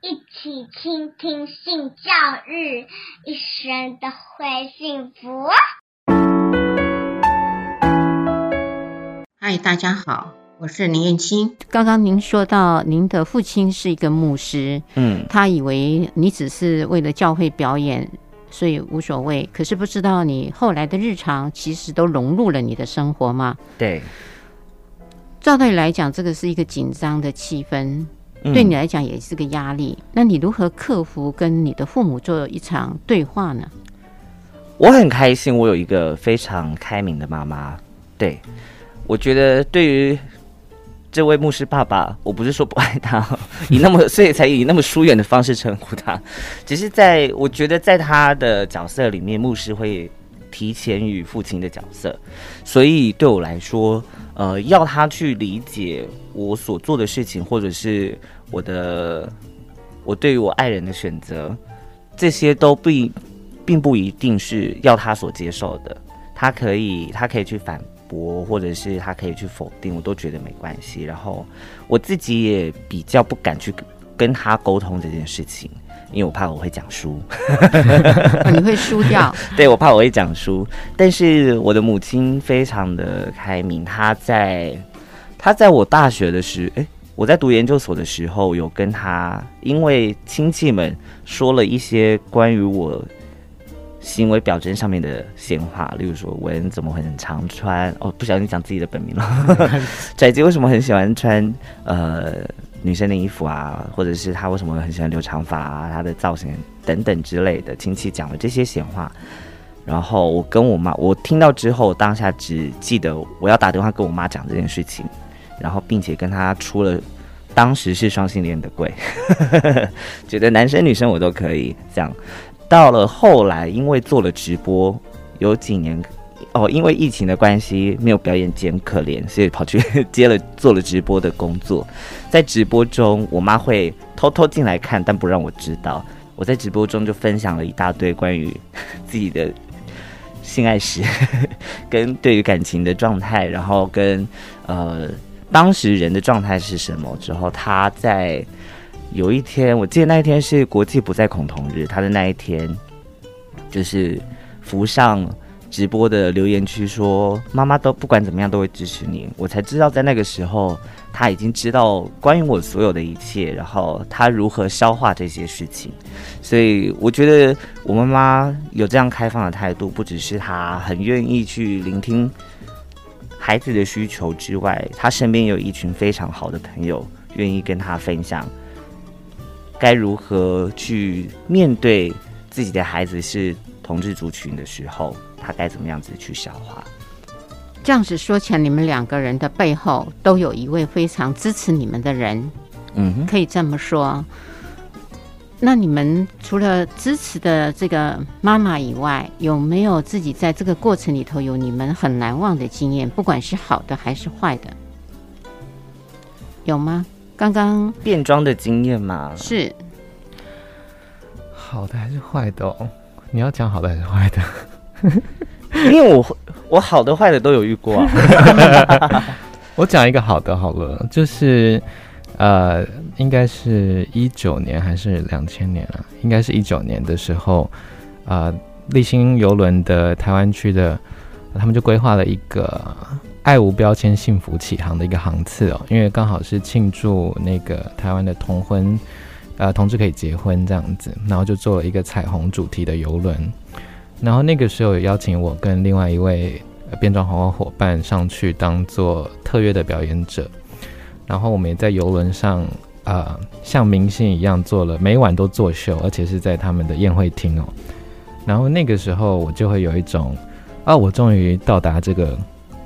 一起倾听性教育，一生都会幸福。嗨，大家好，我是林燕青。刚刚您说到您的父亲是一个牧师，嗯，他以为你只是为了教会表演，所以无所谓。可是不知道你后来的日常其实都融入了你的生活吗？对，照道理来讲，这个是一个紧张的气氛。对你来讲也是个压力，嗯，那你如何克服跟你的父母做一场对话呢？我很开心，我有一个非常开明的妈妈。对，我觉得对于这位牧师爸爸，我不是说不爱他，以那么 所以才以那么疏远的方式称呼他，只是在我觉得在他的角色里面，牧师会提前与父亲的角色，所以对我来说。呃，要他去理解我所做的事情，或者是我的我对于我爱人的选择，这些都并并不一定是要他所接受的。他可以，他可以去反驳，或者是他可以去否定，我都觉得没关系。然后我自己也比较不敢去跟他沟通这件事情。因为我怕我会讲输，你会输掉。对，我怕我会讲输，但是我的母亲非常的开明，她在她在我大学的时候，诶，我在读研究所的时候，有跟她，因为亲戚们说了一些关于我行为表征上面的闲话，例如说文怎么会很常穿，哦，不小心讲自己的本名了，宅姐为什么很喜欢穿，呃。女生的衣服啊，或者是她为什么很喜欢留长发啊，她的造型等等之类的，亲戚讲了这些闲话，然后我跟我妈，我听到之后，当下只记得我要打电话跟我妈讲这件事情，然后并且跟她出了当时是双性恋的柜，觉得男生女生我都可以这样。到了后来，因为做了直播，有几年。哦，因为疫情的关系，没有表演兼可怜，所以跑去 接了做了直播的工作。在直播中，我妈会偷偷进来看，但不让我知道。我在直播中就分享了一大堆关于 自己的性爱史，跟对于感情的状态，然后跟呃当时人的状态是什么。之后，她在有一天，我记得那一天是国际不再恐同日，她的那一天就是浮上。直播的留言区说：“妈妈都不管怎么样都会支持你。”我才知道，在那个时候，他已经知道关于我所有的一切，然后他如何消化这些事情。所以，我觉得我妈妈有这样开放的态度，不只是她很愿意去聆听孩子的需求之外，她身边有一群非常好的朋友，愿意跟她分享该如何去面对自己的孩子是同志族群的时候。他该怎么样子去消化？这样子说起来，你们两个人的背后都有一位非常支持你们的人，嗯，可以这么说。那你们除了支持的这个妈妈以外，有没有自己在这个过程里头有你们很难忘的经验？不管是好的还是坏的，有吗？刚刚变装的经验吗？是好的还是坏的哦？你要讲好的还是坏的？因为我我好的坏的都有遇过。我讲一个好的好了，就是呃，应该是一九年还是两千年啊？应该是一九年的时候，啊、呃，丽星邮轮的台湾区的，他们就规划了一个爱无标签幸福启航的一个航次哦，因为刚好是庆祝那个台湾的同婚，呃，同志可以结婚这样子，然后就做了一个彩虹主题的邮轮。然后那个时候有邀请我跟另外一位变装皇后伙伴上去当做特约的表演者，然后我们也在游轮上啊、呃，像明星一样做了每晚都作秀，而且是在他们的宴会厅哦。然后那个时候我就会有一种啊，我终于到达这个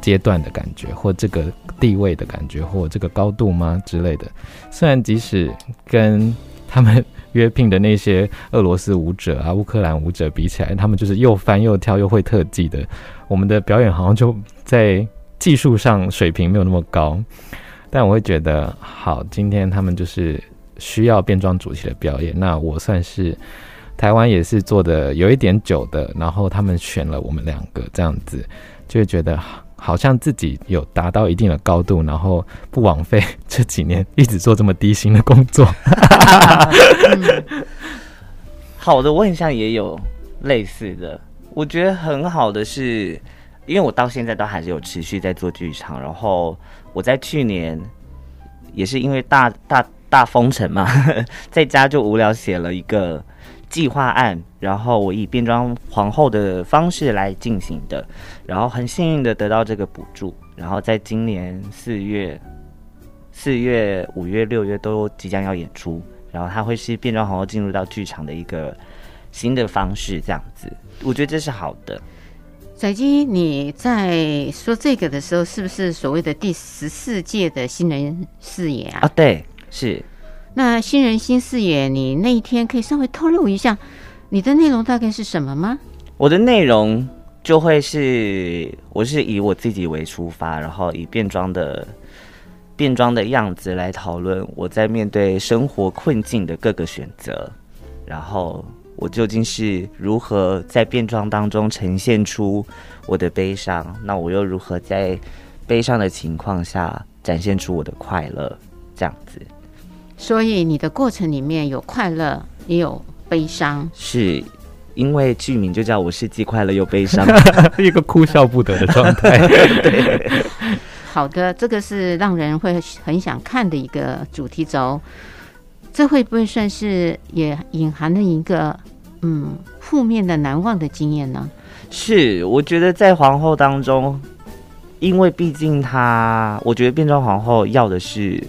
阶段的感觉，或这个地位的感觉，或这个高度吗之类的。虽然即使跟他们。约聘的那些俄罗斯舞者啊、乌克兰舞者比起来，他们就是又翻又跳又会特技的。我们的表演好像就在技术上水平没有那么高，但我会觉得好，今天他们就是需要变装主题的表演。那我算是台湾也是做的有一点久的，然后他们选了我们两个这样子，就会觉得好像自己有达到一定的高度，然后不枉费 这几年一直做这么低薪的工作。好的，我很像也有类似的。我觉得很好的是，因为我到现在都还是有持续在做剧场。然后我在去年也是因为大大大封城嘛，在家就无聊写了一个计划案，然后我以变装皇后的方式来进行的，然后很幸运的得到这个补助，然后在今年四月、四月、五月、六月都即将要演出，然后它会是变装皇后进入到剧场的一个新的方式，这样子，我觉得这是好的。跩姬，你在说这个的时候，是不是所谓的第十四届的新人视野啊？啊，对，是。那新人新视野，你那一天可以稍微透露一下，你的内容大概是什么吗？我的内容就会是，我是以我自己为出发，然后以变装的变装的样子来讨论我在面对生活困境的各个选择，然后我究竟是如何在变装当中呈现出我的悲伤，那我又如何在悲伤的情况下展现出我的快乐，这样子。所以你的过程里面有快乐，也有悲伤，是因为剧名就叫我是既快乐又悲伤，一个哭笑不得的状态。对，好的，这个是让人会很想看的一个主题轴。这会不会算是也隐含了一个嗯负面的难忘的经验呢？是，我觉得在皇后当中，因为毕竟她，我觉得变装皇后要的是。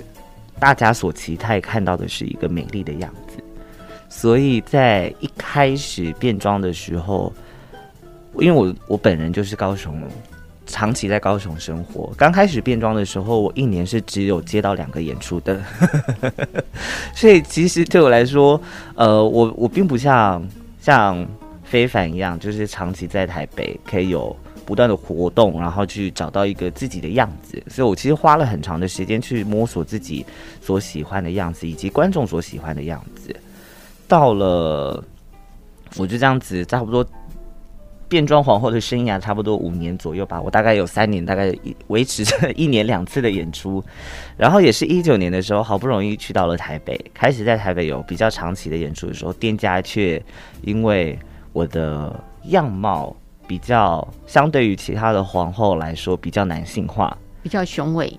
大家所期待看到的是一个美丽的样子，所以在一开始变装的时候，因为我我本人就是高雄，长期在高雄生活。刚开始变装的时候，我一年是只有接到两个演出的，所以其实对我来说，呃，我我并不像像非凡一样，就是长期在台北可以有。不断的活动，然后去找到一个自己的样子，所以我其实花了很长的时间去摸索自己所喜欢的样子，以及观众所喜欢的样子。到了，我就这样子，差不多变装皇后的生涯差不多五年左右吧。我大概有三年，大概维持着一年两次的演出，然后也是一九年的时候，好不容易去到了台北，开始在台北有比较长期的演出的时候，店家却因为我的样貌。比较相对于其他的皇后来说，比较男性化，比较雄伟，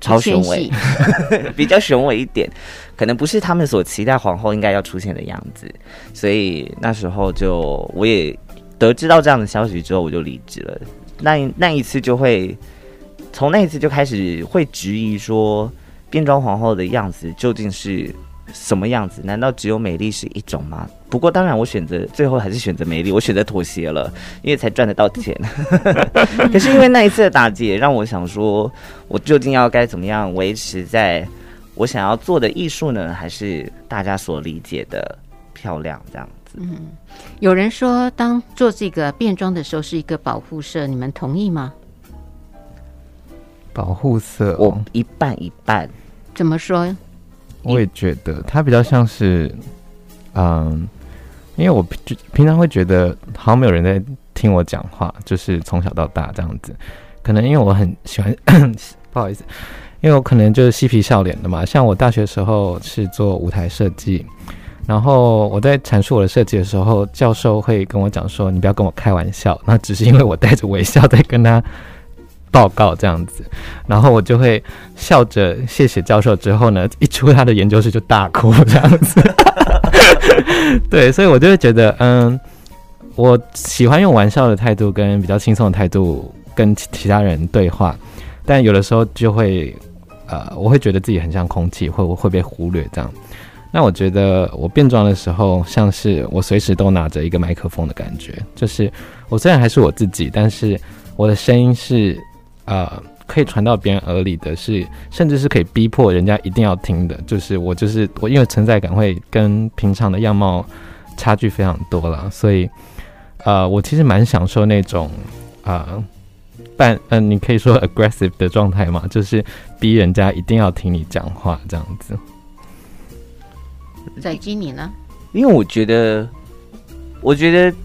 超雄伟，比较雄伟一点，可能不是他们所期待皇后应该要出现的样子，所以那时候就我也得知到这样的消息之后，我就离职了。那那一次就会从那一次就开始会质疑说，变装皇后的样子究竟是什么样子？难道只有美丽是一种吗？不过当然，我选择最后还是选择美丽，我选择妥协了，因为才赚得到钱。可是因为那一次的打击，也让我想说，我究竟要该怎么样维持在我想要做的艺术呢？还是大家所理解的漂亮这样子？嗯，有人说，当做这个变装的时候是一个保护色，你们同意吗？保护色，我一半一半。怎么说？我也觉得它比较像是，嗯，因为我平平常会觉得好像没有人在听我讲话，就是从小到大这样子。可能因为我很喜欢，不好意思，因为我可能就是嬉皮笑脸的嘛。像我大学时候是做舞台设计，然后我在阐述我的设计的时候，教授会跟我讲说：“你不要跟我开玩笑。” 那只是因为我带着微笑在跟他。报告这样子，然后我就会笑着谢谢教授。之后呢，出他的研究室就大哭这样子。对，所以我就会觉得，嗯，我喜欢用玩笑的态度跟比较轻松的态度跟其他人对话，但有的时候就会，呃，我会觉得自己很像空气，会会被忽略这样。那我觉得我变装的时候，像是我随时都拿着一个麦克风的感觉，就是我虽然还是我自己，但是我的声音是。呃，可以传到别人耳里的是，甚至是可以逼迫人家一定要听的。就是我，就是我，因为存在感会跟平常的样貌差距非常多了，所以，呃，我其实蛮享受那种呃半嗯、你可以说 aggressive 的状态嘛，就是逼人家一定要听你讲话这样子。在今年呢？因为我觉得，我觉得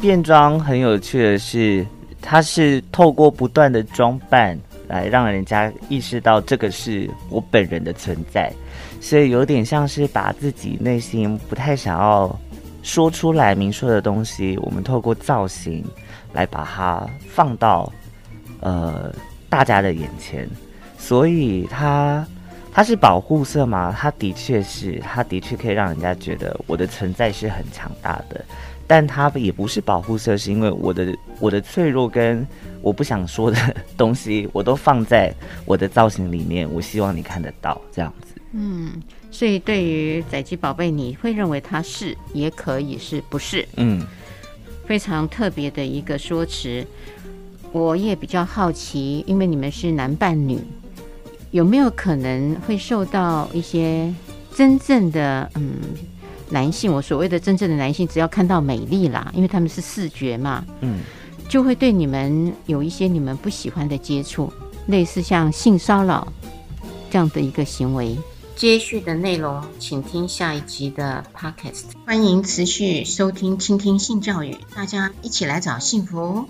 变装很有趣的是。它是透过不断的装扮来让人家意识到这个是我本人的存在，所以有点像是把自己内心不太想要说出来明说的东西，我们透过造型来把它放到呃大家的眼前，所以它。它是保护色吗？它的确是，它的确可以让人家觉得我的存在是很强大的，但它也不是保护色，是因为我的我的脆弱跟我不想说的东西，我都放在我的造型里面，我希望你看得到这样子。嗯，所以对于载姬宝贝，你会认为它是，也可以是不是？嗯，非常特别的一个说辞。我也比较好奇，因为你们是男扮女。有没有可能会受到一些真正的嗯男性？我所谓的真正的男性，只要看到美丽啦，因为他们是视觉嘛，嗯，就会对你们有一些你们不喜欢的接触，类似像性骚扰这样的一个行为。接续的内容，请听下一集的 Podcast。欢迎持续收听、倾听性教育，大家一起来找幸福。